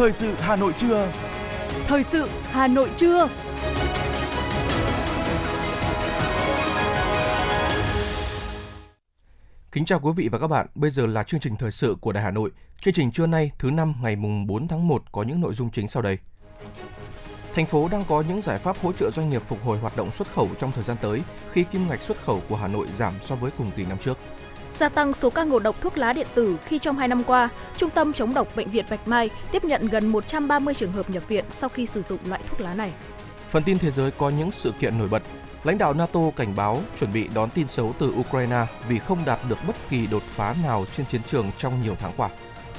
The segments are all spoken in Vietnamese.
Thời sự Hà Nội trưa. Thời sự Hà Nội trưa. Kính chào quý vị và các bạn. Bây giờ là chương trình thời sự của Đài Hà Nội. Chương trình trưa nay thứ năm ngày mùng 4 tháng 1 có những nội dung chính sau đây. Thành phố đang có những giải pháp hỗ trợ doanh nghiệp phục hồi hoạt động xuất khẩu trong thời gian tới khi kim ngạch xuất khẩu của Hà Nội giảm so với cùng kỳ năm trước. Gia tăng số ca ngộ độc thuốc lá điện tử khi trong 2 năm qua, Trung tâm chống độc Bệnh viện Bạch Mai tiếp nhận gần 130 trường hợp nhập viện sau khi sử dụng loại thuốc lá này. Phần tin thế giới có những sự kiện nổi bật. Lãnh đạo NATO cảnh báo chuẩn bị đón tin xấu từ Ukraine vì không đạt được bất kỳ đột phá nào trên chiến trường trong nhiều tháng qua.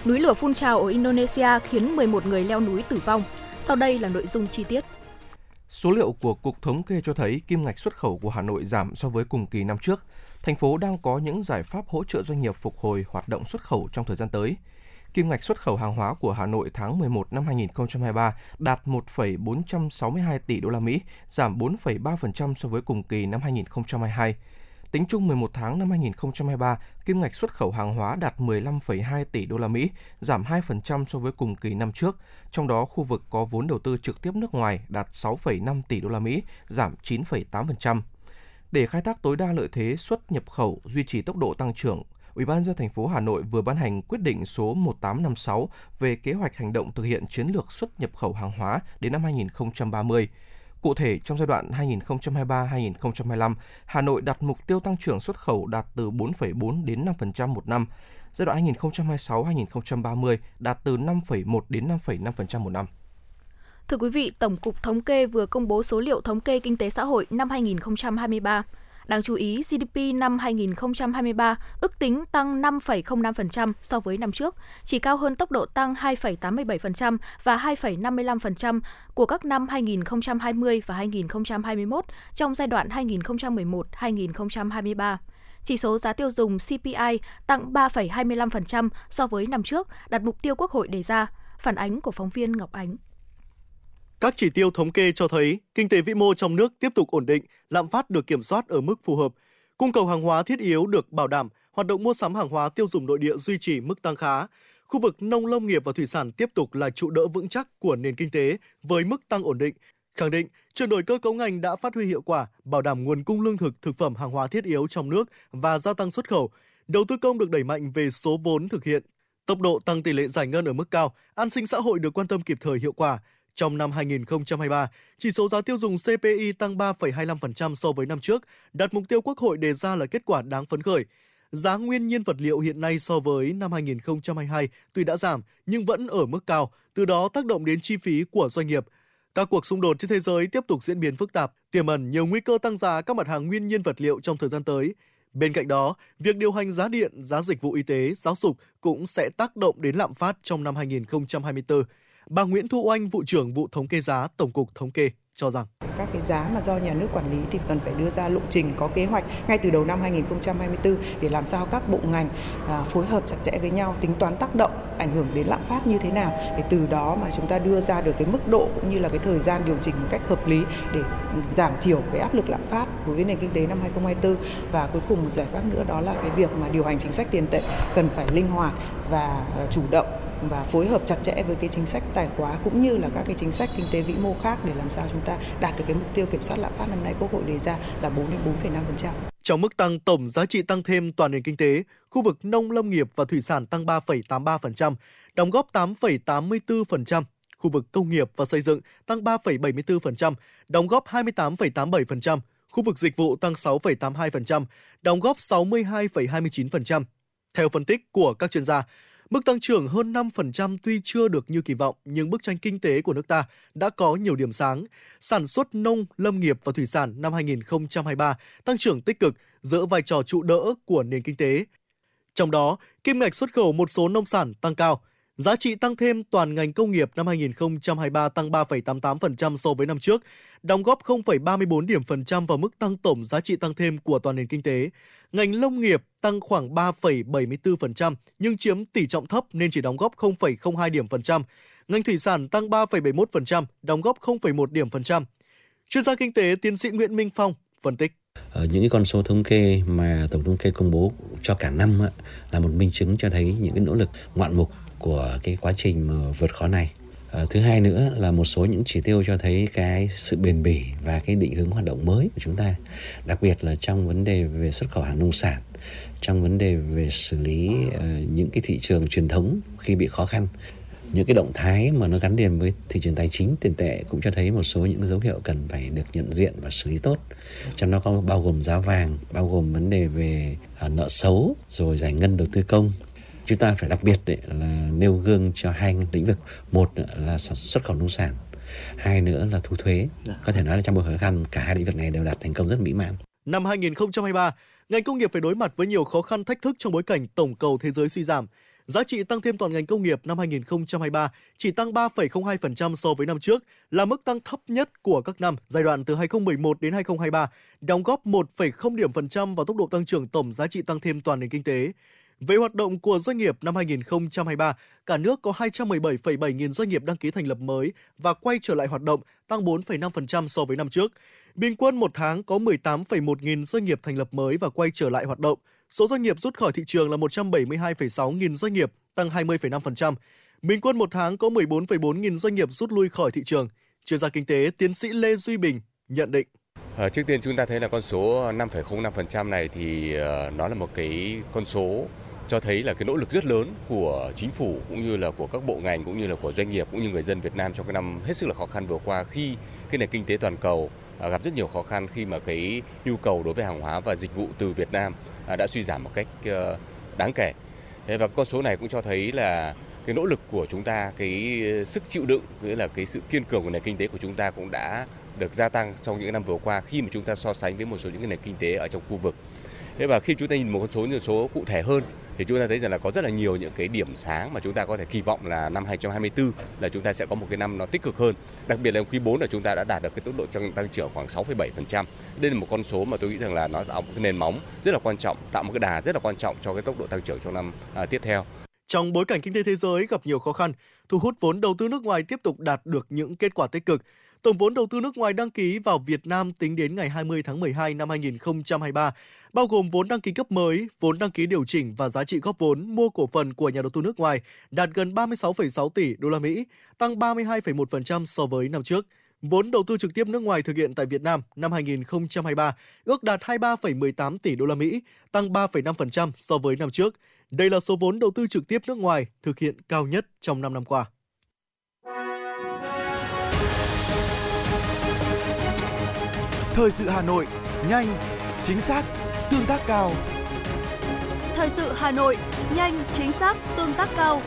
Núi lửa phun trào ở Indonesia khiến 11 người leo núi tử vong. Sau đây là nội dung chi tiết. Số liệu của Cục Thống kê cho thấy kim ngạch xuất khẩu của Hà Nội giảm so với cùng kỳ năm trước. Thành phố đang có những giải pháp hỗ trợ doanh nghiệp phục hồi hoạt động xuất khẩu trong thời gian tới. Kim ngạch xuất khẩu hàng hóa của Hà Nội tháng 11 năm 2023 đạt 1,462 tỷ đô la Mỹ, giảm 4,3% so với cùng kỳ năm 2022. Tính chung 11 tháng năm 2023, kim ngạch xuất khẩu hàng hóa đạt 15,2 tỷ đô la Mỹ, giảm 2% so với cùng kỳ năm trước. Trong đó, khu vực có vốn đầu tư trực tiếp nước ngoài đạt 6,5 tỷ đô la Mỹ, giảm 9,8%. Để khai thác tối đa lợi thế xuất nhập khẩu, duy trì tốc độ tăng trưởng, Ủy ban dân thành phố Hà Nội vừa ban hành quyết định số 1856 về kế hoạch hành động thực hiện chiến lược xuất nhập khẩu hàng hóa đến năm 2030. Cụ thể, trong giai đoạn 2023-2025, Hà Nội đặt mục tiêu tăng trưởng xuất khẩu đạt từ 4,4 đến 5% một năm. Giai đoạn 2026-2030 đạt từ 5,1 đến 5,5% một năm. Thưa quý vị, Tổng cục Thống kê vừa công bố số liệu thống kê kinh tế xã hội năm 2023. Đáng chú ý, GDP năm 2023 ước tính tăng 5,05% so với năm trước, chỉ cao hơn tốc độ tăng 2,87% và 2,55% của các năm 2020 và 2021 trong giai đoạn 2011-2023. Chỉ số giá tiêu dùng CPI tăng 3,25% so với năm trước, đạt mục tiêu Quốc hội đề ra. Phản ánh của phóng viên Ngọc Ánh. Các chỉ tiêu thống kê cho thấy kinh tế vĩ mô trong nước tiếp tục ổn định, lạm phát được kiểm soát ở mức phù hợp, cung cầu hàng hóa thiết yếu được bảo đảm, hoạt động mua sắm hàng hóa tiêu dùng nội địa duy trì mức tăng khá. Khu vực nông lâm nghiệp và thủy sản tiếp tục là trụ đỡ vững chắc của nền kinh tế với mức tăng ổn định, khẳng định chuyển đổi cơ cấu ngành đã phát huy hiệu quả, bảo đảm nguồn cung lương thực, thực phẩm hàng hóa thiết yếu trong nước và gia tăng xuất khẩu. Đầu tư công được đẩy mạnh về số vốn thực hiện, tốc độ tăng tỷ lệ giải ngân ở mức cao, an sinh xã hội được quan tâm kịp thời hiệu quả, trong năm 2023, chỉ số giá tiêu dùng CPI tăng 3,25% so với năm trước, đạt mục tiêu Quốc hội đề ra là kết quả đáng phấn khởi. Giá nguyên nhiên vật liệu hiện nay so với năm 2022 tuy đã giảm nhưng vẫn ở mức cao, từ đó tác động đến chi phí của doanh nghiệp. Các cuộc xung đột trên thế giới tiếp tục diễn biến phức tạp, tiềm ẩn nhiều nguy cơ tăng giá các mặt hàng nguyên nhiên vật liệu trong thời gian tới. Bên cạnh đó, việc điều hành giá điện, giá dịch vụ y tế, giáo dục cũng sẽ tác động đến lạm phát trong năm 2024. Bà Nguyễn Thu Oanh, vụ trưởng vụ thống kê giá Tổng cục Thống kê cho rằng. Các cái giá mà do nhà nước quản lý thì cần phải đưa ra lộ trình có kế hoạch ngay từ đầu năm 2024 để làm sao các bộ ngành à, phối hợp chặt chẽ với nhau tính toán tác động ảnh hưởng đến lạm phát như thế nào để từ đó mà chúng ta đưa ra được cái mức độ cũng như là cái thời gian điều chỉnh một cách hợp lý để giảm thiểu cái áp lực lạm phát đối với nền kinh tế năm 2024 và cuối cùng một giải pháp nữa đó là cái việc mà điều hành chính sách tiền tệ cần phải linh hoạt và à, chủ động và phối hợp chặt chẽ với cái chính sách tài khóa cũng như là các cái chính sách kinh tế vĩ mô khác để làm sao chúng ta đạt được cái mục tiêu kiểm soát lạm phát năm nay Quốc hội đề ra là 4 đến 4,5%. Trong mức tăng tổng giá trị tăng thêm toàn nền kinh tế, khu vực nông lâm nghiệp và thủy sản tăng 3,83%, đóng góp 8,84%, khu vực công nghiệp và xây dựng tăng 3,74%, đóng góp 28,87%, khu vực dịch vụ tăng 6,82%, đóng góp 62,29%. Theo phân tích của các chuyên gia, Mức tăng trưởng hơn 5% tuy chưa được như kỳ vọng, nhưng bức tranh kinh tế của nước ta đã có nhiều điểm sáng. Sản xuất nông, lâm nghiệp và thủy sản năm 2023 tăng trưởng tích cực, giữ vai trò trụ đỡ của nền kinh tế. Trong đó, kim ngạch xuất khẩu một số nông sản tăng cao. Giá trị tăng thêm toàn ngành công nghiệp năm 2023 tăng 3,88% so với năm trước, đóng góp 0,34 điểm phần trăm vào mức tăng tổng giá trị tăng thêm của toàn nền kinh tế. Ngành nông nghiệp tăng khoảng 3,74% nhưng chiếm tỷ trọng thấp nên chỉ đóng góp 0,02 điểm phần trăm. Ngành thủy sản tăng 3,71%, đóng góp 0,1 điểm phần trăm. Chuyên gia kinh tế tiến sĩ Nguyễn Minh Phong phân tích. Ở những cái con số thống kê mà tổng thống kê công bố cho cả năm là một minh chứng cho thấy những cái nỗ lực ngoạn mục của cái quá trình vượt khó này. À, thứ hai nữa là một số những chỉ tiêu cho thấy cái sự bền bỉ và cái định hướng hoạt động mới của chúng ta, đặc biệt là trong vấn đề về xuất khẩu hàng nông sản, trong vấn đề về xử lý uh, những cái thị trường truyền thống khi bị khó khăn. Những cái động thái mà nó gắn liền với thị trường tài chính tiền tệ cũng cho thấy một số những dấu hiệu cần phải được nhận diện và xử lý tốt. Trong đó có bao gồm giá vàng bao gồm vấn đề về ờ, nợ xấu rồi giải ngân đầu tư công chúng ta phải đặc biệt đấy là nêu gương cho hai lĩnh vực một là xuất khẩu nông sản hai nữa là thu thuế dạ. có thể nói là trong một khó khăn cả hai lĩnh vực này đều đạt thành công rất mỹ mãn năm 2023 ngành công nghiệp phải đối mặt với nhiều khó khăn thách thức trong bối cảnh tổng cầu thế giới suy giảm Giá trị tăng thêm toàn ngành công nghiệp năm 2023 chỉ tăng 3,02% so với năm trước, là mức tăng thấp nhất của các năm giai đoạn từ 2011 đến 2023, đóng góp 1,0 điểm phần trăm vào tốc độ tăng trưởng tổng giá trị tăng thêm toàn nền kinh tế. Về hoạt động của doanh nghiệp năm 2023, cả nước có 217,7 nghìn doanh nghiệp đăng ký thành lập mới và quay trở lại hoạt động, tăng 4,5% so với năm trước. Bình quân một tháng có 18,1 nghìn doanh nghiệp thành lập mới và quay trở lại hoạt động. Số doanh nghiệp rút khỏi thị trường là 172,6 nghìn doanh nghiệp, tăng 20,5%. Bình quân một tháng có 14,4 nghìn doanh nghiệp rút lui khỏi thị trường. Chuyên gia kinh tế tiến sĩ Lê Duy Bình nhận định. À, trước tiên chúng ta thấy là con số 5,05% này thì uh, nó là một cái con số cho thấy là cái nỗ lực rất lớn của chính phủ cũng như là của các bộ ngành cũng như là của doanh nghiệp cũng như người dân Việt Nam trong cái năm hết sức là khó khăn vừa qua khi cái nền kinh tế toàn cầu à, gặp rất nhiều khó khăn khi mà cái nhu cầu đối với hàng hóa và dịch vụ từ Việt Nam à, đã suy giảm một cách ờ, đáng kể. Và con số này cũng cho thấy là cái nỗ lực của chúng ta, cái sức chịu đựng, nghĩa là cái sự kiên cường của nền kinh tế của chúng ta cũng đã được gia tăng trong những năm vừa qua khi mà chúng ta so sánh với một số những nền kinh tế ở trong khu vực. Thế và khi chúng ta nhìn một con số những số cụ thể hơn thì chúng ta thấy rằng là có rất là nhiều những cái điểm sáng mà chúng ta có thể kỳ vọng là năm 2024 là chúng ta sẽ có một cái năm nó tích cực hơn. Đặc biệt là quý 4 là chúng ta đã đạt được cái tốc độ tăng, tăng trưởng khoảng 6,7%. Đây là một con số mà tôi nghĩ rằng là nó tạo một cái nền móng rất là quan trọng, tạo một cái đà rất là quan trọng cho cái tốc độ tăng trưởng trong năm à, tiếp theo. Trong bối cảnh kinh tế thế giới gặp nhiều khó khăn, thu hút vốn đầu tư nước ngoài tiếp tục đạt được những kết quả tích cực. Tổng vốn đầu tư nước ngoài đăng ký vào Việt Nam tính đến ngày 20 tháng 12 năm 2023, bao gồm vốn đăng ký cấp mới, vốn đăng ký điều chỉnh và giá trị góp vốn mua cổ phần của nhà đầu tư nước ngoài đạt gần 36,6 tỷ đô la Mỹ, tăng 32,1% so với năm trước. Vốn đầu tư trực tiếp nước ngoài thực hiện tại Việt Nam năm 2023 ước đạt 23,18 tỷ đô la Mỹ, tăng 3,5% so với năm trước. Đây là số vốn đầu tư trực tiếp nước ngoài thực hiện cao nhất trong 5 năm qua. Thời sự Hà Nội, nhanh, chính xác, tương tác cao. Thời sự Hà Nội, nhanh, chính xác, tương tác cao.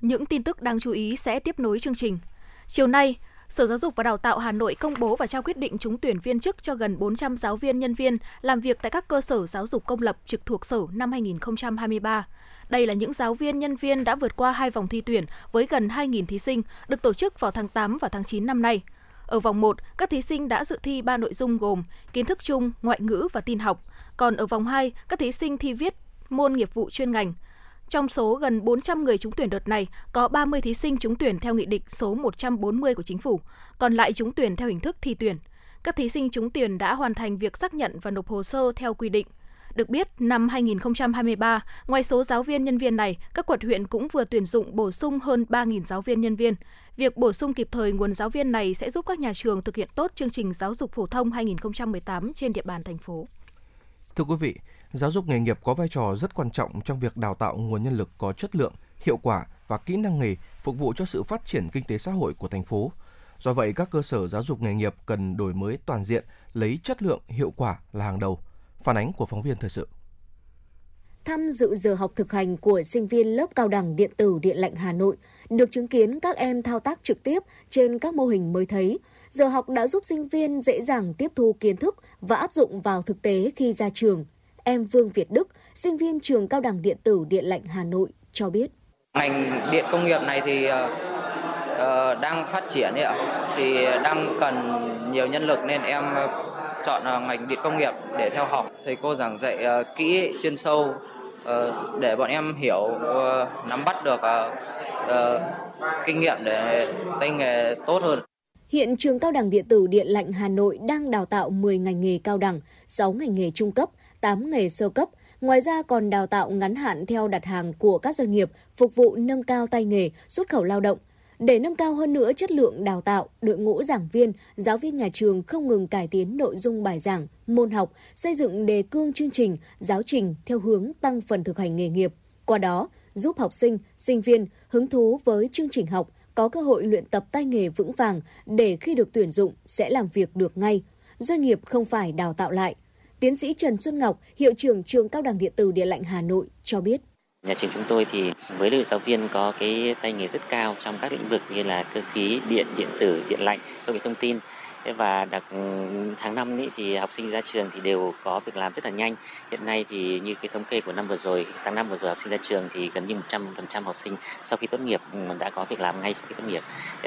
Những tin tức đáng chú ý sẽ tiếp nối chương trình. Chiều nay, Sở Giáo dục và Đào tạo Hà Nội công bố và trao quyết định trúng tuyển viên chức cho gần 400 giáo viên nhân viên làm việc tại các cơ sở giáo dục công lập trực thuộc Sở năm 2023. Đây là những giáo viên nhân viên đã vượt qua hai vòng thi tuyển với gần 2.000 thí sinh, được tổ chức vào tháng 8 và tháng 9 năm nay. Ở vòng 1, các thí sinh đã dự thi 3 nội dung gồm kiến thức chung, ngoại ngữ và tin học. Còn ở vòng 2, các thí sinh thi viết môn nghiệp vụ chuyên ngành. Trong số gần 400 người trúng tuyển đợt này, có 30 thí sinh trúng tuyển theo nghị định số 140 của chính phủ, còn lại trúng tuyển theo hình thức thi tuyển. Các thí sinh trúng tuyển đã hoàn thành việc xác nhận và nộp hồ sơ theo quy định. Được biết, năm 2023, ngoài số giáo viên nhân viên này, các quận huyện cũng vừa tuyển dụng bổ sung hơn 3.000 giáo viên nhân viên. Việc bổ sung kịp thời nguồn giáo viên này sẽ giúp các nhà trường thực hiện tốt chương trình giáo dục phổ thông 2018 trên địa bàn thành phố. Thưa quý vị, giáo dục nghề nghiệp có vai trò rất quan trọng trong việc đào tạo nguồn nhân lực có chất lượng, hiệu quả và kỹ năng nghề phục vụ cho sự phát triển kinh tế xã hội của thành phố. Do vậy, các cơ sở giáo dục nghề nghiệp cần đổi mới toàn diện, lấy chất lượng, hiệu quả là hàng đầu. Phản ánh của phóng viên thời sự. Tham dự giờ học thực hành của sinh viên lớp cao đẳng điện tử Điện lạnh Hà Nội, được chứng kiến các em thao tác trực tiếp trên các mô hình mới thấy, giờ học đã giúp sinh viên dễ dàng tiếp thu kiến thức và áp dụng vào thực tế khi ra trường. Em Vương Việt Đức, sinh viên trường cao đẳng điện tử Điện lạnh Hà Nội cho biết. Ngành điện công nghiệp này thì uh, đang phát triển ấy ạ, thì đang cần nhiều nhân lực nên em chọn uh, ngành điện công nghiệp để theo học. Thầy cô giảng dạy kỹ chuyên sâu để bọn em hiểu nắm bắt được kinh nghiệm để tay nghề tốt hơn. Hiện trường Cao đẳng Điện tử Điện lạnh Hà Nội đang đào tạo 10 ngành nghề cao đẳng, 6 ngành nghề trung cấp, 8 nghề sơ cấp. Ngoài ra còn đào tạo ngắn hạn theo đặt hàng của các doanh nghiệp phục vụ nâng cao tay nghề, xuất khẩu lao động. Để nâng cao hơn nữa chất lượng đào tạo, đội ngũ giảng viên, giáo viên nhà trường không ngừng cải tiến nội dung bài giảng, môn học, xây dựng đề cương chương trình, giáo trình theo hướng tăng phần thực hành nghề nghiệp. Qua đó, giúp học sinh, sinh viên hứng thú với chương trình học, có cơ hội luyện tập tay nghề vững vàng để khi được tuyển dụng sẽ làm việc được ngay. Doanh nghiệp không phải đào tạo lại. Tiến sĩ Trần Xuân Ngọc, hiệu trưởng trường Cao đẳng Điện tử Điện lạnh Hà Nội cho biết. Nhà trường chúng tôi thì với lượng giáo viên có cái tay nghề rất cao trong các lĩnh vực như là cơ khí, điện, điện tử, điện lạnh, công nghệ thông tin và đặc hàng năm ý, thì học sinh ra trường thì đều có việc làm rất là nhanh. Hiện nay thì như cái thống kê của năm vừa rồi, tháng năm vừa rồi học sinh ra trường thì gần như 100% học sinh sau khi tốt nghiệp ừ, đã có việc làm ngay sau khi tốt nghiệp.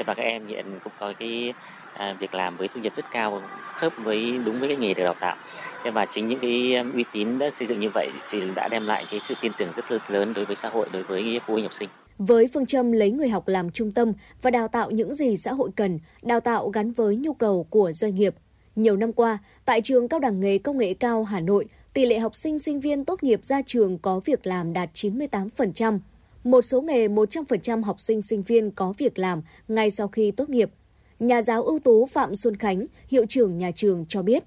Và các em hiện cũng có cái à, việc làm với thu nhập rất cao khớp với đúng với cái nghề được đào tạo và chính những cái um, uy tín đã xây dựng như vậy thì đã đem lại cái sự tin tưởng rất lớn đối với xã hội đối với phụ huynh học sinh với phương châm lấy người học làm trung tâm và đào tạo những gì xã hội cần, đào tạo gắn với nhu cầu của doanh nghiệp. Nhiều năm qua, tại trường Cao đẳng nghề công nghệ cao Hà Nội, tỷ lệ học sinh sinh viên tốt nghiệp ra trường có việc làm đạt 98%. Một số nghề 100% học sinh sinh viên có việc làm ngay sau khi tốt nghiệp. Nhà giáo ưu tú Phạm Xuân Khánh, hiệu trưởng nhà trường cho biết,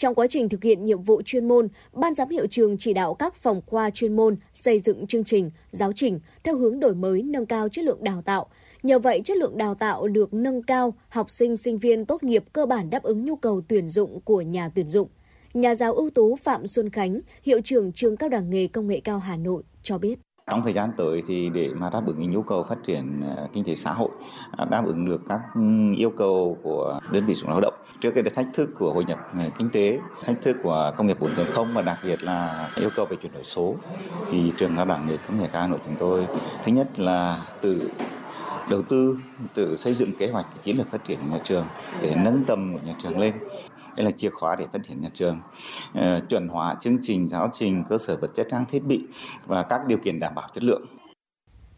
trong quá trình thực hiện nhiệm vụ chuyên môn, Ban giám hiệu trường chỉ đạo các phòng khoa chuyên môn xây dựng chương trình, giáo trình theo hướng đổi mới nâng cao chất lượng đào tạo. Nhờ vậy, chất lượng đào tạo được nâng cao, học sinh sinh viên tốt nghiệp cơ bản đáp ứng nhu cầu tuyển dụng của nhà tuyển dụng. Nhà giáo ưu tú Phạm Xuân Khánh, hiệu trưởng trường Cao đẳng nghề công nghệ cao Hà Nội cho biết. Trong thời gian tới thì để mà đáp ứng nhu cầu phát triển ờ, kinh tế xã hội, ờ, đáp ứng được các ừ, yêu cầu của đơn vị sử dụng lao động, trước cái thách thức của hội nhập ờ, kinh tế, thách thức của công nghiệp 4.0 và đặc biệt là yêu cầu về chuyển đổi số thì trường cao đẳng nghề công nghệ cao Hà Nội chúng tôi thứ nhất là từ đầu tư tự xây dựng kế hoạch chiến lược phát triển nhà trường để nâng tầm của nhà trường lên đây là chìa khóa để phát triển nhà trường uh, chuẩn hóa chương trình giáo trình cơ sở vật chất trang thiết bị và các điều kiện đảm bảo chất lượng.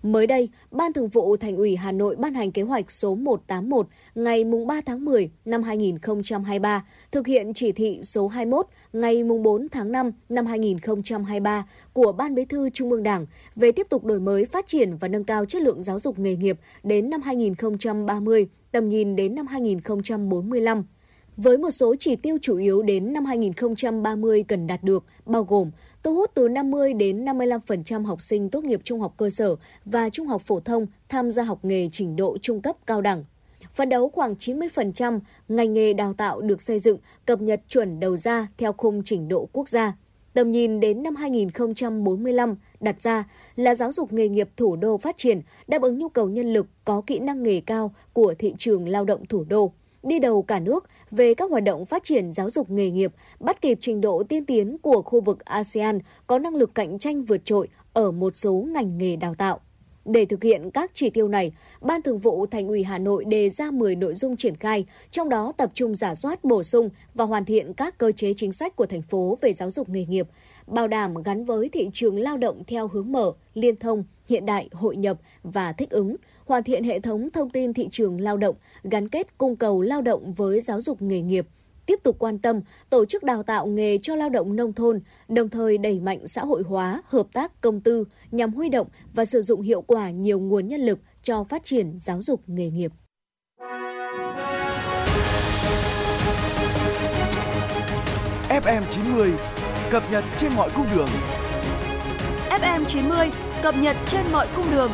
Mới đây, Ban Thường vụ Thành ủy Hà Nội ban hành kế hoạch số 181 ngày 3 tháng 10 năm 2023, thực hiện chỉ thị số 21 ngày 4 tháng 5 năm 2023 của Ban Bí thư Trung ương Đảng về tiếp tục đổi mới, phát triển và nâng cao chất lượng giáo dục nghề nghiệp đến năm 2030, tầm nhìn đến năm 2045 với một số chỉ tiêu chủ yếu đến năm 2030 cần đạt được, bao gồm thu hút từ 50 đến 55% học sinh tốt nghiệp trung học cơ sở và trung học phổ thông tham gia học nghề trình độ trung cấp cao đẳng. Phấn đấu khoảng 90% ngành nghề đào tạo được xây dựng, cập nhật chuẩn đầu ra theo khung trình độ quốc gia. Tầm nhìn đến năm 2045 đặt ra là giáo dục nghề nghiệp thủ đô phát triển, đáp ứng nhu cầu nhân lực có kỹ năng nghề cao của thị trường lao động thủ đô đi đầu cả nước về các hoạt động phát triển giáo dục nghề nghiệp, bắt kịp trình độ tiên tiến của khu vực ASEAN có năng lực cạnh tranh vượt trội ở một số ngành nghề đào tạo. Để thực hiện các chỉ tiêu này, Ban Thường vụ Thành ủy Hà Nội đề ra 10 nội dung triển khai, trong đó tập trung giả soát bổ sung và hoàn thiện các cơ chế chính sách của thành phố về giáo dục nghề nghiệp, bảo đảm gắn với thị trường lao động theo hướng mở, liên thông, hiện đại, hội nhập và thích ứng, hoàn thiện hệ thống thông tin thị trường lao động, gắn kết cung cầu lao động với giáo dục nghề nghiệp, tiếp tục quan tâm tổ chức đào tạo nghề cho lao động nông thôn, đồng thời đẩy mạnh xã hội hóa, hợp tác công tư nhằm huy động và sử dụng hiệu quả nhiều nguồn nhân lực cho phát triển giáo dục nghề nghiệp. FM 90 cập nhật trên mọi cung đường. FM 90 cập nhật trên mọi cung đường.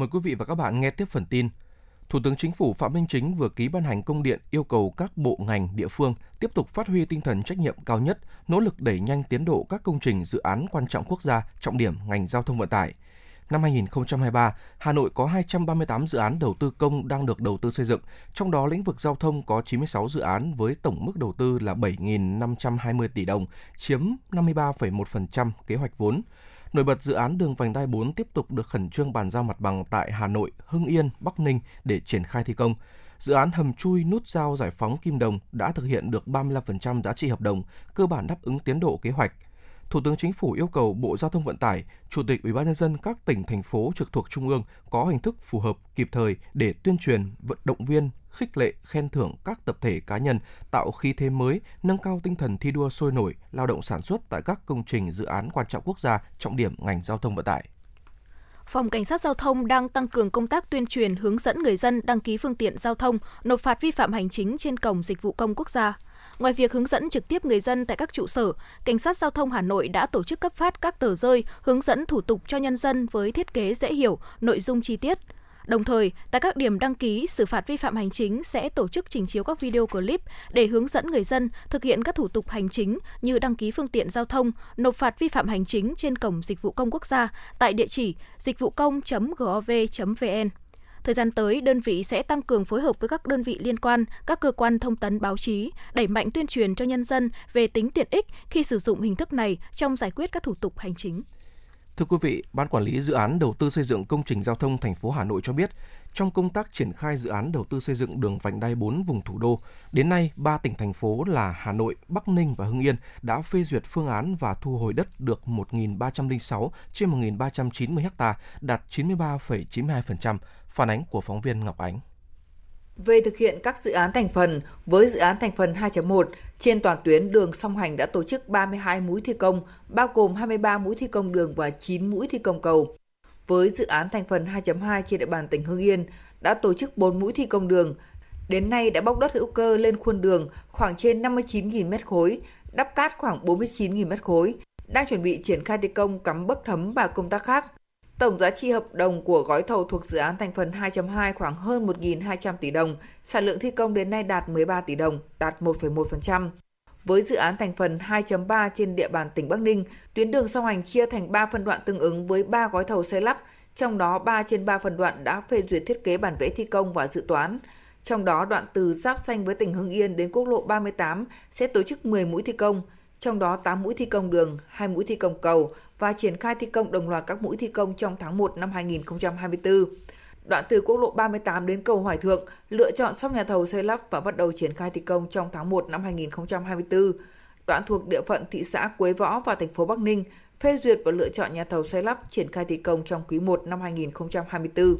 Mời quý vị và các bạn nghe tiếp phần tin. Thủ tướng Chính phủ Phạm Minh Chính vừa ký ban hành công điện yêu cầu các bộ ngành, địa phương tiếp tục phát huy tinh thần trách nhiệm cao nhất, nỗ lực đẩy nhanh tiến độ các công trình dự án quan trọng quốc gia, trọng điểm ngành giao thông vận tải. Năm 2023, Hà Nội có 238 dự án đầu tư công đang được đầu tư xây dựng, trong đó lĩnh vực giao thông có 96 dự án với tổng mức đầu tư là 7.520 tỷ đồng, chiếm 53,1% kế hoạch vốn. Nổi bật dự án đường vành đai 4 tiếp tục được khẩn trương bàn giao mặt bằng tại Hà Nội, Hưng Yên, Bắc Ninh để triển khai thi công. Dự án hầm chui nút giao giải phóng Kim Đồng đã thực hiện được 35% giá trị hợp đồng, cơ bản đáp ứng tiến độ kế hoạch. Thủ tướng Chính phủ yêu cầu Bộ Giao thông Vận tải, Chủ tịch Ủy ban nhân dân các tỉnh thành phố trực thuộc trung ương có hình thức phù hợp, kịp thời để tuyên truyền, vận động viên, khích lệ, khen thưởng các tập thể cá nhân, tạo khí thế mới, nâng cao tinh thần thi đua sôi nổi, lao động sản xuất tại các công trình dự án quan trọng quốc gia, trọng điểm ngành giao thông vận tải. Phòng Cảnh sát Giao thông đang tăng cường công tác tuyên truyền hướng dẫn người dân đăng ký phương tiện giao thông, nộp phạt vi phạm hành chính trên cổng dịch vụ công quốc gia. Ngoài việc hướng dẫn trực tiếp người dân tại các trụ sở, Cảnh sát Giao thông Hà Nội đã tổ chức cấp phát các tờ rơi hướng dẫn thủ tục cho nhân dân với thiết kế dễ hiểu, nội dung chi tiết. Đồng thời, tại các điểm đăng ký xử phạt vi phạm hành chính sẽ tổ chức trình chiếu các video clip để hướng dẫn người dân thực hiện các thủ tục hành chính như đăng ký phương tiện giao thông, nộp phạt vi phạm hành chính trên cổng dịch vụ công quốc gia tại địa chỉ dịch vụ công.gov.vn. Thời gian tới, đơn vị sẽ tăng cường phối hợp với các đơn vị liên quan, các cơ quan thông tấn báo chí, đẩy mạnh tuyên truyền cho nhân dân về tính tiện ích khi sử dụng hình thức này trong giải quyết các thủ tục hành chính. Thưa quý vị, Ban quản lý dự án đầu tư xây dựng công trình giao thông thành phố Hà Nội cho biết, trong công tác triển khai dự án đầu tư xây dựng đường vành đai 4 vùng thủ đô, đến nay ba tỉnh thành phố là Hà Nội, Bắc Ninh và Hưng Yên đã phê duyệt phương án và thu hồi đất được 1.306 trên 1.390 ha, đạt 93,92%, phản ánh của phóng viên Ngọc Ánh. Về thực hiện các dự án thành phần, với dự án thành phần 2.1, trên toàn tuyến đường song hành đã tổ chức 32 mũi thi công, bao gồm 23 mũi thi công đường và 9 mũi thi công cầu. Với dự án thành phần 2.2 trên địa bàn tỉnh Hưng Yên, đã tổ chức 4 mũi thi công đường. Đến nay đã bóc đất hữu cơ lên khuôn đường khoảng trên 59.000 m khối, đắp cát khoảng 49.000 m khối, đang chuẩn bị triển khai thi công cắm bấc thấm và công tác khác. Tổng giá trị hợp đồng của gói thầu thuộc dự án thành phần 2.2 khoảng hơn 1.200 tỷ đồng, sản lượng thi công đến nay đạt 13 tỷ đồng, đạt 1,1%. Với dự án thành phần 2.3 trên địa bàn tỉnh Bắc Ninh, tuyến đường song hành chia thành 3 phân đoạn tương ứng với 3 gói thầu xây lắp, trong đó 3 trên 3 phân đoạn đã phê duyệt thiết kế bản vẽ thi công và dự toán. Trong đó đoạn từ giáp xanh với tỉnh Hưng Yên đến quốc lộ 38 sẽ tổ chức 10 mũi thi công, trong đó 8 mũi thi công đường, 2 mũi thi công cầu và triển khai thi công đồng loạt các mũi thi công trong tháng 1 năm 2024. Đoạn từ quốc lộ 38 đến cầu Hoài Thượng lựa chọn xong nhà thầu xây lắp và bắt đầu triển khai thi công trong tháng 1 năm 2024. Đoạn thuộc địa phận thị xã Quế Võ và thành phố Bắc Ninh phê duyệt và lựa chọn nhà thầu xây lắp triển khai thi công trong quý 1 năm 2024.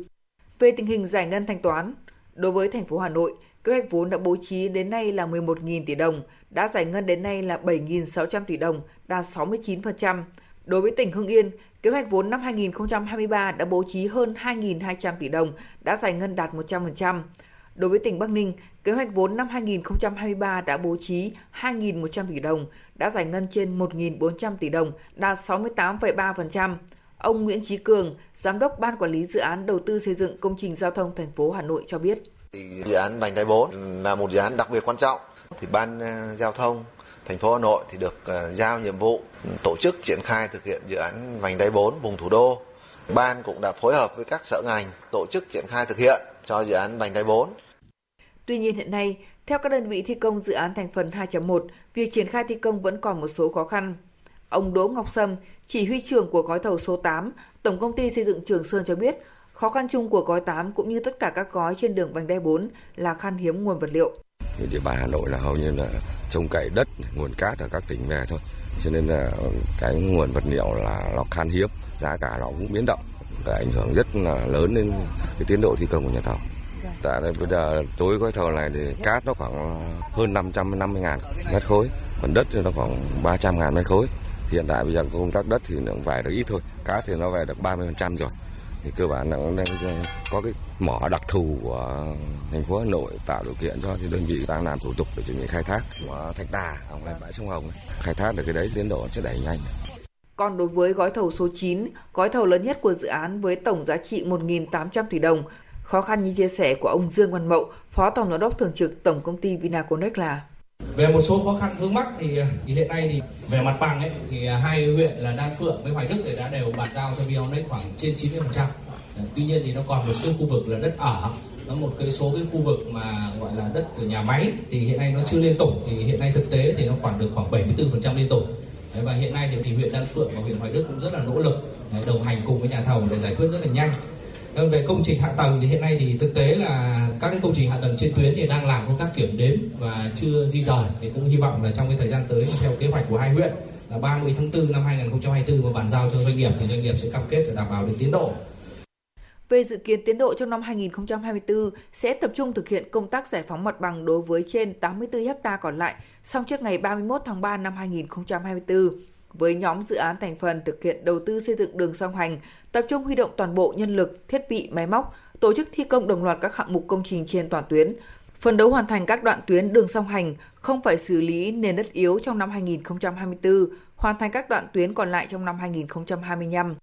Về tình hình giải ngân thanh toán, đối với thành phố Hà Nội, kế hoạch vốn đã bố trí đến nay là 11.000 tỷ đồng, đã giải ngân đến nay là 7.600 tỷ đồng, đạt 69%. Đối với tỉnh Hưng Yên, kế hoạch vốn năm 2023 đã bố trí hơn 2.200 tỷ đồng, đã giải ngân đạt 100%. Đối với tỉnh Bắc Ninh, kế hoạch vốn năm 2023 đã bố trí 2.100 tỷ đồng, đã giải ngân trên 1.400 tỷ đồng, đạt 68,3%. Ông Nguyễn Chí Cường, Giám đốc Ban Quản lý Dự án Đầu tư xây dựng công trình giao thông thành phố Hà Nội cho biết. Dự án vành đai 4 là một dự án đặc biệt quan trọng. Thì Ban ờ, Giao thông thành phố Hà Nội thì được ờ, giao nhiệm vụ tổ chức triển khai thực hiện dự án vành đai 4 vùng thủ đô. Ban cũng đã phối hợp với các sở ngành tổ chức triển khai thực hiện cho dự án vành đai 4. Tuy nhiên hiện nay, theo các đơn vị thi công dự án thành phần 2.1, việc triển khai thi công vẫn còn một số khó khăn. Ông Đỗ Ngọc Sâm, chỉ huy trưởng của gói thầu số 8, Tổng công ty xây dựng Trường Sơn cho biết, khó khăn chung của gói 8 cũng như tất cả các gói trên đường vành đai 4 là khan hiếm nguồn vật liệu. Địa bàn Hà Nội là hầu như là trông cậy đất, nguồn cát ở các tỉnh về thôi. Cho nên là cái nguồn vật liệu là nó khan hiếm, giá cả nó cũng biến động và ảnh hưởng rất là lớn đến cái tiến độ thi công của nhà thầu. Tại đây bây giờ tối gói thầu này thì cát nó khoảng hơn 550 ngàn mét khối, còn đất thì nó khoảng 300 ngàn mét khối. Hiện tại bây giờ công tác đất thì nó vài được ít thôi, cát thì nó về được 30% rồi thì cơ bản là cũng đang ờ, có cái mỏ đặc thù của thành phố Hà Nội tạo điều kiện cho thì đơn vị đang làm thủ tục để chuẩn bị khai thác của Thạch Đà ở ngoài bãi sông Hồng khai thác được cái đấy tiến độ sẽ đẩy nhanh. Còn đối với gói thầu số 9, gói thầu lớn nhất của dự án với tổng giá trị 1.800 tỷ đồng, khó khăn như chia sẻ của ông Dương Văn Mậu, Phó Tổng giám đốc thường trực Tổng công ty Vinaconex là về một số khó khăn vướng mắc thì, à, thì hiện nay thì về mặt bằng ấy thì à, hai huyện là Đan Phượng với Hoài Đức thì đã đều bàn giao cho Vionex khoảng trên 90%. Ờ, tuy nhiên thì nó còn một số khu vực là đất ở nó một cái số cái khu vực mà gọi là đất của nhà máy thì hiện nay nó chưa liên tục thì hiện nay thực tế thì nó khoảng được khoảng 74% liên tục Và hiện nay thì huyện Đan Phượng và huyện Hoài Đức cũng rất là nỗ lực đồng hành cùng với nhà thầu để giải quyết rất là nhanh. Vâng, về công trình hạ tầng thì hiện nay thì thực tế là các cái công trình hạ tầng trên tuyến thì đang làm công tác kiểm đếm và chưa di rời thì cũng hy vọng là trong cái thời gian tới theo kế hoạch của hai huyện là 30 tháng 4 năm 2024 và bàn giao cho doanh nghiệp thì doanh nghiệp sẽ cam kết để đảm bảo được tiến độ về dự kiến tiến độ trong năm 2024 sẽ tập trung thực hiện công tác giải phóng mặt bằng đối với trên 84 ha còn lại, xong trước ngày 31 tháng 3 năm 2024. Với nhóm dự án thành phần thực hiện đầu tư xây dựng đường song hành, tập trung huy động toàn bộ nhân lực, thiết bị, máy móc, tổ chức thi công đồng loạt các hạng mục công trình trên toàn tuyến, Phần đấu hoàn thành các đoạn tuyến đường song hành, không phải xử lý nền đất yếu trong năm 2024, hoàn thành các đoạn tuyến còn lại trong năm 2025.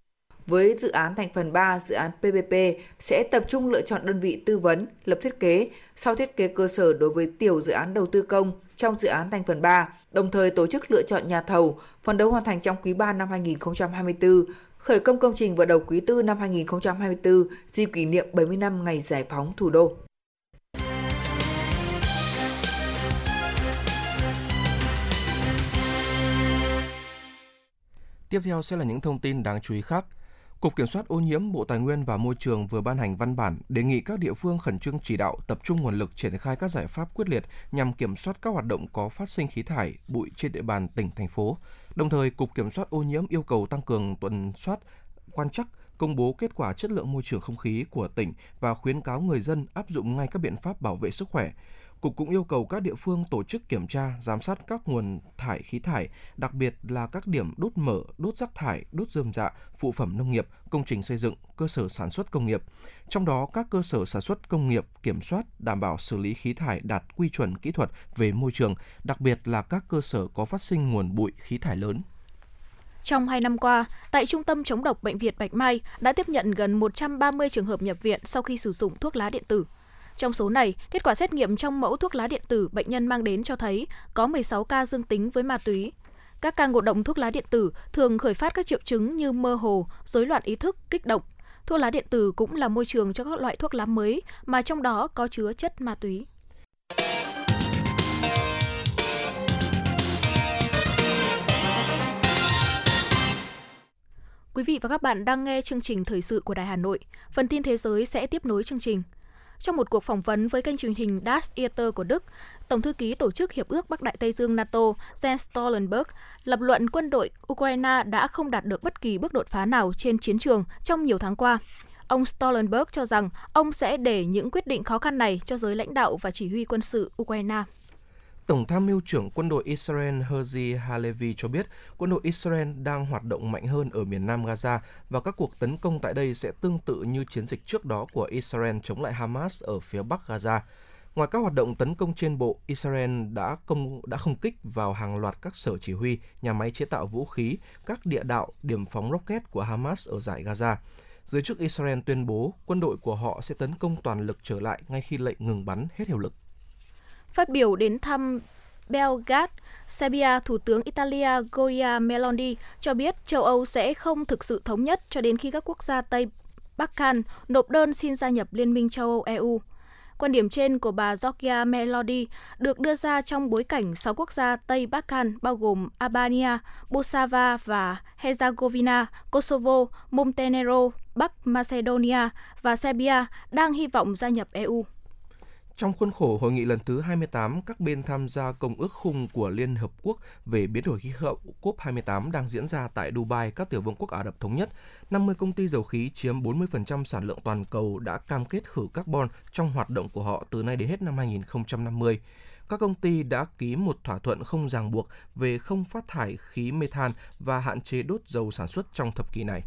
Với dự án thành phần 3, dự án PPP sẽ tập trung lựa chọn đơn vị tư vấn, lập thiết kế, sau thiết kế cơ sở đối với tiểu dự án đầu tư công trong dự án thành phần 3, đồng thời tổ chức lựa chọn nhà thầu, phần đấu hoàn thành trong quý 3 năm 2024, khởi công công trình vào đầu quý 4 năm 2024, dịp kỷ niệm 70 năm ngày giải phóng thủ đô. Tiếp theo sẽ là những thông tin đáng chú ý khác. Cục Kiểm soát ô nhiễm Bộ Tài nguyên và Môi trường vừa ban hành văn bản đề nghị các địa phương khẩn trương chỉ đạo tập trung nguồn lực triển khai các giải pháp quyết liệt nhằm kiểm soát các hoạt động có phát sinh khí thải, bụi trên địa bàn tỉnh, thành phố. Đồng thời, Cục Kiểm soát ô nhiễm yêu cầu tăng cường tuần soát, quan trắc, công bố kết quả chất lượng môi trường không khí của tỉnh và khuyến cáo người dân áp dụng ngay các biện pháp bảo vệ sức khỏe. Cục cũng yêu cầu các địa phương tổ chức kiểm tra, giám sát các nguồn thải khí thải, đặc biệt là các điểm đốt mở, đốt rác thải, đốt rơm dạ, phụ phẩm nông nghiệp, công trình xây dựng, cơ sở sản xuất công nghiệp. Trong đó, các cơ sở sản xuất công nghiệp kiểm soát đảm bảo xử lý khí thải đạt quy chuẩn kỹ thuật về môi trường, đặc biệt là các cơ sở có phát sinh nguồn bụi khí thải lớn. Trong 2 năm qua, tại Trung tâm chống độc Bệnh viện Bạch Mai đã tiếp nhận gần 130 trường hợp nhập viện sau khi sử dụng thuốc lá điện tử. Trong số này, kết quả xét nghiệm trong mẫu thuốc lá điện tử bệnh nhân mang đến cho thấy có 16 ca dương tính với ma túy. Các ca ngộ độc thuốc lá điện tử thường khởi phát các triệu chứng như mơ hồ, rối loạn ý thức, kích động. Thuốc lá điện tử cũng là môi trường cho các loại thuốc lá mới mà trong đó có chứa chất ma túy. Quý vị và các bạn đang nghe chương trình thời sự của Đài Hà Nội. Phần tin thế giới sẽ tiếp nối chương trình. Trong một cuộc phỏng vấn với kênh truyền hình Das Eater của Đức, Tổng thư ký Tổ chức Hiệp ước Bắc Đại Tây Dương NATO Jens Stoltenberg lập luận quân đội Ukraine đã không đạt được bất kỳ bước đột phá nào trên chiến trường trong nhiều tháng qua. Ông Stoltenberg cho rằng ông sẽ để những quyết định khó khăn này cho giới lãnh đạo và chỉ huy quân sự Ukraine. Tổng tham mưu trưởng quân đội Israel Herzi Halevi cho biết quân đội Israel đang hoạt động mạnh hơn ở miền nam Gaza và các cuộc tấn công tại đây sẽ tương tự như chiến dịch trước đó của Israel chống lại Hamas ở phía bắc Gaza. Ngoài các hoạt động tấn công trên bộ, Israel đã công đã không kích vào hàng loạt các sở chỉ huy, nhà máy chế tạo vũ khí, các địa đạo, điểm phóng rocket của Hamas ở giải Gaza. Giới chức Israel tuyên bố quân đội của họ sẽ tấn công toàn lực trở lại ngay khi lệnh ngừng bắn hết hiệu lực. Phát biểu đến thăm Belgrade, Serbia, Thủ tướng Italia Giorgia Meloni cho biết châu Âu sẽ không thực sự thống nhất cho đến khi các quốc gia Tây Balkan nộp đơn xin gia nhập Liên minh châu Âu EU. Quan điểm trên của bà Giorgia Meloni được đưa ra trong bối cảnh 6 quốc gia Tây Balkan bao gồm Albania, Bosava và Herzegovina, Kosovo, Montenegro, Bắc Macedonia và Serbia đang hy vọng gia nhập EU. Trong khuôn khổ hội nghị lần thứ 28, các bên tham gia Công ước khung của Liên Hợp Quốc về biến đổi khí hậu COP28 đang diễn ra tại Dubai, các tiểu vương quốc Ả Rập Thống Nhất. 50 công ty dầu khí chiếm 40% sản lượng toàn cầu đã cam kết khử carbon trong hoạt động của họ từ nay đến hết năm 2050 các công ty đã ký một thỏa thuận không ràng buộc về không phát thải khí methane và hạn chế đốt dầu sản xuất trong thập kỷ này.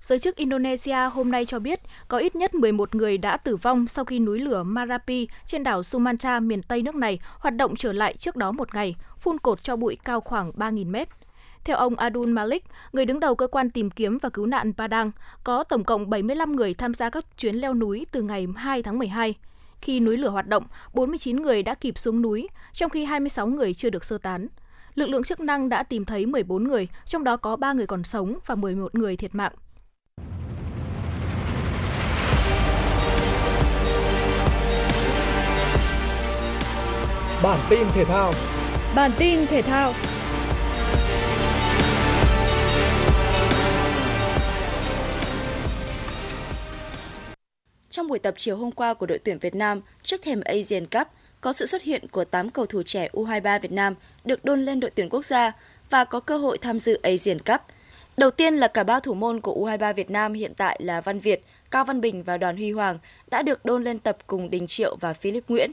Giới chức Indonesia hôm nay cho biết có ít nhất 11 người đã tử vong sau khi núi lửa Marapi trên đảo Sumatra miền Tây nước này hoạt động trở lại trước đó một ngày, phun cột cho bụi cao khoảng 3.000 mét. Theo ông Adul Malik, người đứng đầu cơ quan tìm kiếm và cứu nạn Padang, có tổng cộng 75 người tham gia các chuyến leo núi từ ngày 2 tháng 12. Khi núi lửa hoạt động, 49 người đã kịp xuống núi, trong khi 26 người chưa được sơ tán. Lực lượng chức năng đã tìm thấy 14 người, trong đó có 3 người còn sống và 11 người thiệt mạng. Bản tin thể thao. Bản tin thể thao. Trong buổi tập chiều hôm qua của đội tuyển Việt Nam trước thềm Asian Cup, có sự xuất hiện của 8 cầu thủ trẻ U23 Việt Nam được đôn lên đội tuyển quốc gia và có cơ hội tham dự Asian Cup. Đầu tiên là cả ba thủ môn của U23 Việt Nam hiện tại là Văn Việt, Cao Văn Bình và Đoàn Huy Hoàng đã được đôn lên tập cùng Đình Triệu và Philip Nguyễn.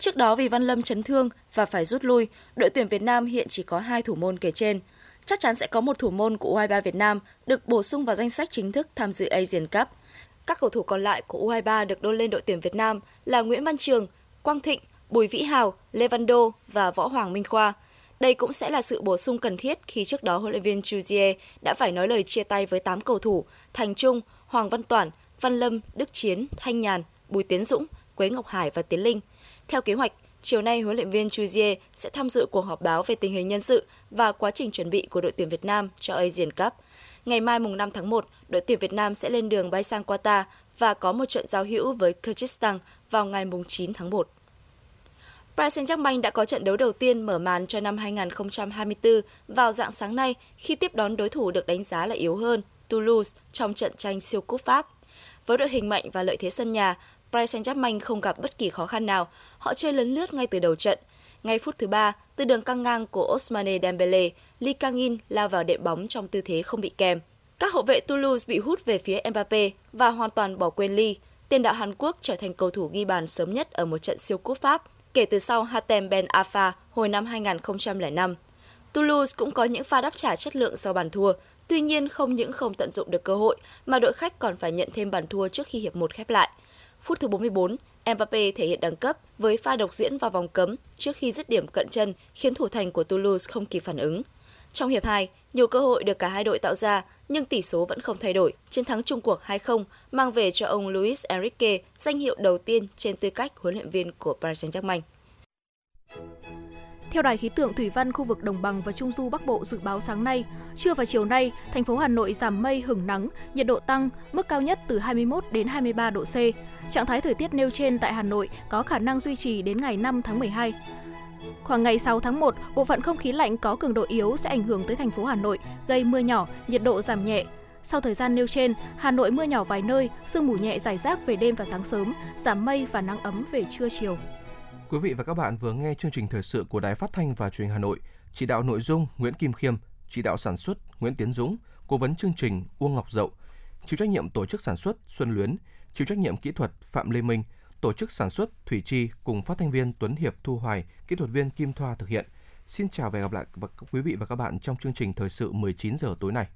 Trước đó vì Văn Lâm chấn thương và phải rút lui, đội tuyển Việt Nam hiện chỉ có hai thủ môn kể trên. Chắc chắn sẽ có một thủ môn của U23 Việt Nam được bổ sung vào danh sách chính thức tham dự Asian Cup. Các cầu thủ còn lại của U23 được đôn lên đội tuyển Việt Nam là Nguyễn Văn Trường, Quang Thịnh, Bùi Vĩ Hào, Lê Văn Đô và Võ Hoàng Minh Khoa. Đây cũng sẽ là sự bổ sung cần thiết khi trước đó huấn luyện viên Chuzier đã phải nói lời chia tay với 8 cầu thủ Thành Trung, Hoàng Văn Toản, Văn Lâm, Đức Chiến, Thanh Nhàn, Bùi Tiến Dũng, Quế Ngọc Hải và Tiến Linh. Theo kế hoạch, chiều nay huấn luyện viên Chuzier sẽ tham dự cuộc họp báo về tình hình nhân sự và quá trình chuẩn bị của đội tuyển Việt Nam cho Asian Cup. Ngày mai mùng 5 tháng 1, đội tuyển Việt Nam sẽ lên đường bay sang Qatar và có một trận giao hữu với Kyrgyzstan vào ngày mùng 9 tháng 1. Paris Saint-Germain đã có trận đấu đầu tiên mở màn cho năm 2024 vào dạng sáng nay khi tiếp đón đối thủ được đánh giá là yếu hơn, Toulouse, trong trận tranh siêu cúp Pháp. Với đội hình mạnh và lợi thế sân nhà, Paris Saint-Germain không gặp bất kỳ khó khăn nào. Họ chơi lấn lướt ngay từ đầu trận. Ngay phút thứ ba, từ đường căng ngang của Osmane Dembele, Lee Kang-in lao vào đệm bóng trong tư thế không bị kèm. Các hậu vệ Toulouse bị hút về phía Mbappe và hoàn toàn bỏ quên Lee. Tiền đạo Hàn Quốc trở thành cầu thủ ghi bàn sớm nhất ở một trận siêu cúp Pháp kể từ sau Hatem Ben Afa hồi năm 2005. Toulouse cũng có những pha đáp trả chất lượng sau bàn thua, tuy nhiên không những không tận dụng được cơ hội mà đội khách còn phải nhận thêm bàn thua trước khi hiệp 1 khép lại. Phút thứ 44, Mbappe thể hiện đẳng cấp với pha độc diễn vào vòng cấm trước khi dứt điểm cận chân khiến thủ thành của Toulouse không kịp phản ứng. Trong hiệp 2, nhiều cơ hội được cả hai đội tạo ra nhưng tỷ số vẫn không thay đổi. Chiến thắng chung cuộc 2-0 mang về cho ông Luis Enrique danh hiệu đầu tiên trên tư cách huấn luyện viên của Paris Saint-Germain. Theo Đài khí tượng thủy văn khu vực đồng bằng và trung du Bắc Bộ dự báo sáng nay, trưa và chiều nay, thành phố Hà Nội giảm mây hửng nắng, nhiệt độ tăng, mức cao nhất từ 21 đến 23 độ C. Trạng thái thời tiết nêu trên tại Hà Nội có khả năng duy trì đến ngày 5 tháng 12. Khoảng ngày 6 tháng 1, bộ phận không khí lạnh có cường độ yếu sẽ ảnh hưởng tới thành phố Hà Nội, gây mưa nhỏ, nhiệt độ giảm nhẹ. Sau thời gian nêu trên, Hà Nội mưa nhỏ vài nơi, sương mù nhẹ rải rác về đêm và sáng sớm, giảm mây và nắng ấm về trưa chiều. Quý vị và các bạn vừa nghe chương trình thời sự của Đài Phát thanh và Truyền hình Hà Nội, chỉ đạo nội dung Nguyễn Kim Khiêm, chỉ đạo sản xuất Nguyễn Tiến Dũng, cố vấn chương trình Uông Ngọc Dậu, chịu trách nhiệm tổ chức sản xuất Xuân Luyến, chịu trách nhiệm kỹ thuật Phạm Lê Minh, tổ chức sản xuất Thủy Chi cùng phát thanh viên Tuấn Hiệp Thu Hoài, kỹ thuật viên Kim Thoa thực hiện. Xin chào và hẹn gặp lại quý vị và các bạn trong chương trình thời sự 19 giờ tối nay.